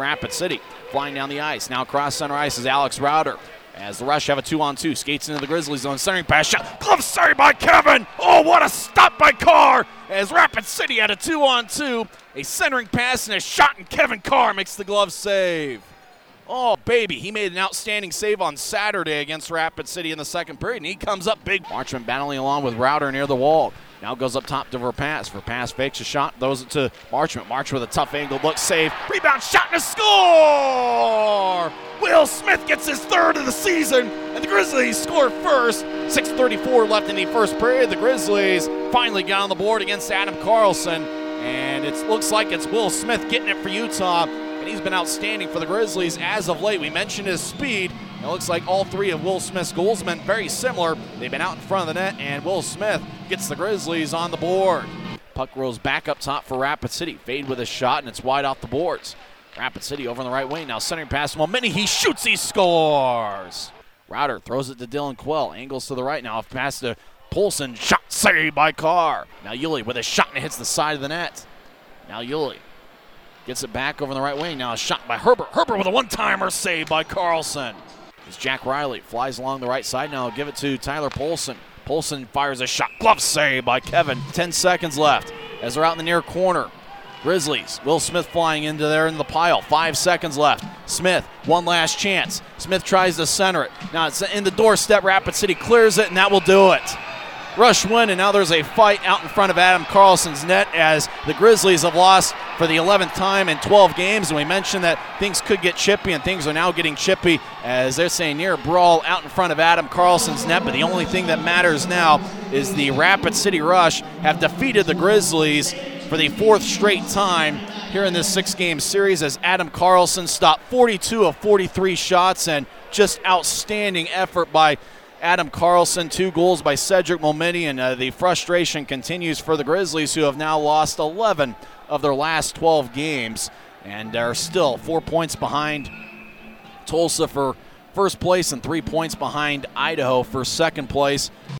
Rapid City flying down the ice. Now across center ice is Alex Router. As the Rush have a two on two, skates into the Grizzlies zone, centering pass shot. Glove save by Kevin. Oh, what a stop by Carr. As Rapid City had a two on two, a centering pass and a shot, and Kevin Carr makes the glove save. Oh, baby, he made an outstanding save on Saturday against Rapid City in the second period, and he comes up big. Marchman battling along with Router near the wall. Now goes up top to Verpass. Verpass fakes a shot, throws it to Marchman. March with a tough angle look, save, rebound, shot, and a score! Will Smith gets his third of the season, and the Grizzlies score first. 6.34 left in the first period. The Grizzlies finally got on the board against Adam Carlson, and it looks like it's Will Smith getting it for Utah and he's been outstanding for the Grizzlies as of late. We mentioned his speed. It looks like all three of Will Smith's goals have been very similar. They've been out in front of the net, and Will Smith gets the Grizzlies on the board. Puck rolls back up top for Rapid City. Fade with a shot, and it's wide off the boards. Rapid City over on the right wing now, centering pass. Momenti, he shoots, he scores. Router throws it to Dylan Quell. Angles to the right now. Off Pass to Polson. Shot saved by Carr. Now Yuli with a shot and hits the side of the net. Now Yuli Gets it back over on the right wing. Now a shot by Herbert. Herbert with a one-timer save by Carlson. It's Jack Riley. Flies along the right side. Now give it to Tyler Polson. Polson fires a shot. Glove save by Kevin. 10 seconds left as they're out in the near corner. Grizzlies. Will Smith flying into there in the pile. Five seconds left. Smith, one last chance. Smith tries to center it. Now it's in the doorstep. Rapid City clears it, and that will do it. Rush win, and now there's a fight out in front of Adam Carlson's net as the Grizzlies have lost for the 11th time in 12 games. And we mentioned that things could get chippy, and things are now getting chippy as they're saying near brawl out in front of Adam Carlson's net. But the only thing that matters now is the Rapid City Rush have defeated the Grizzlies for the fourth straight time here in this six game series as Adam Carlson stopped 42 of 43 shots and just outstanding effort by Adam Carlson, two goals by Cedric Momenti, and uh, the frustration continues for the Grizzlies, who have now lost 11 of their last 12 games and are still four points behind Tulsa for first place and three points behind Idaho for second place.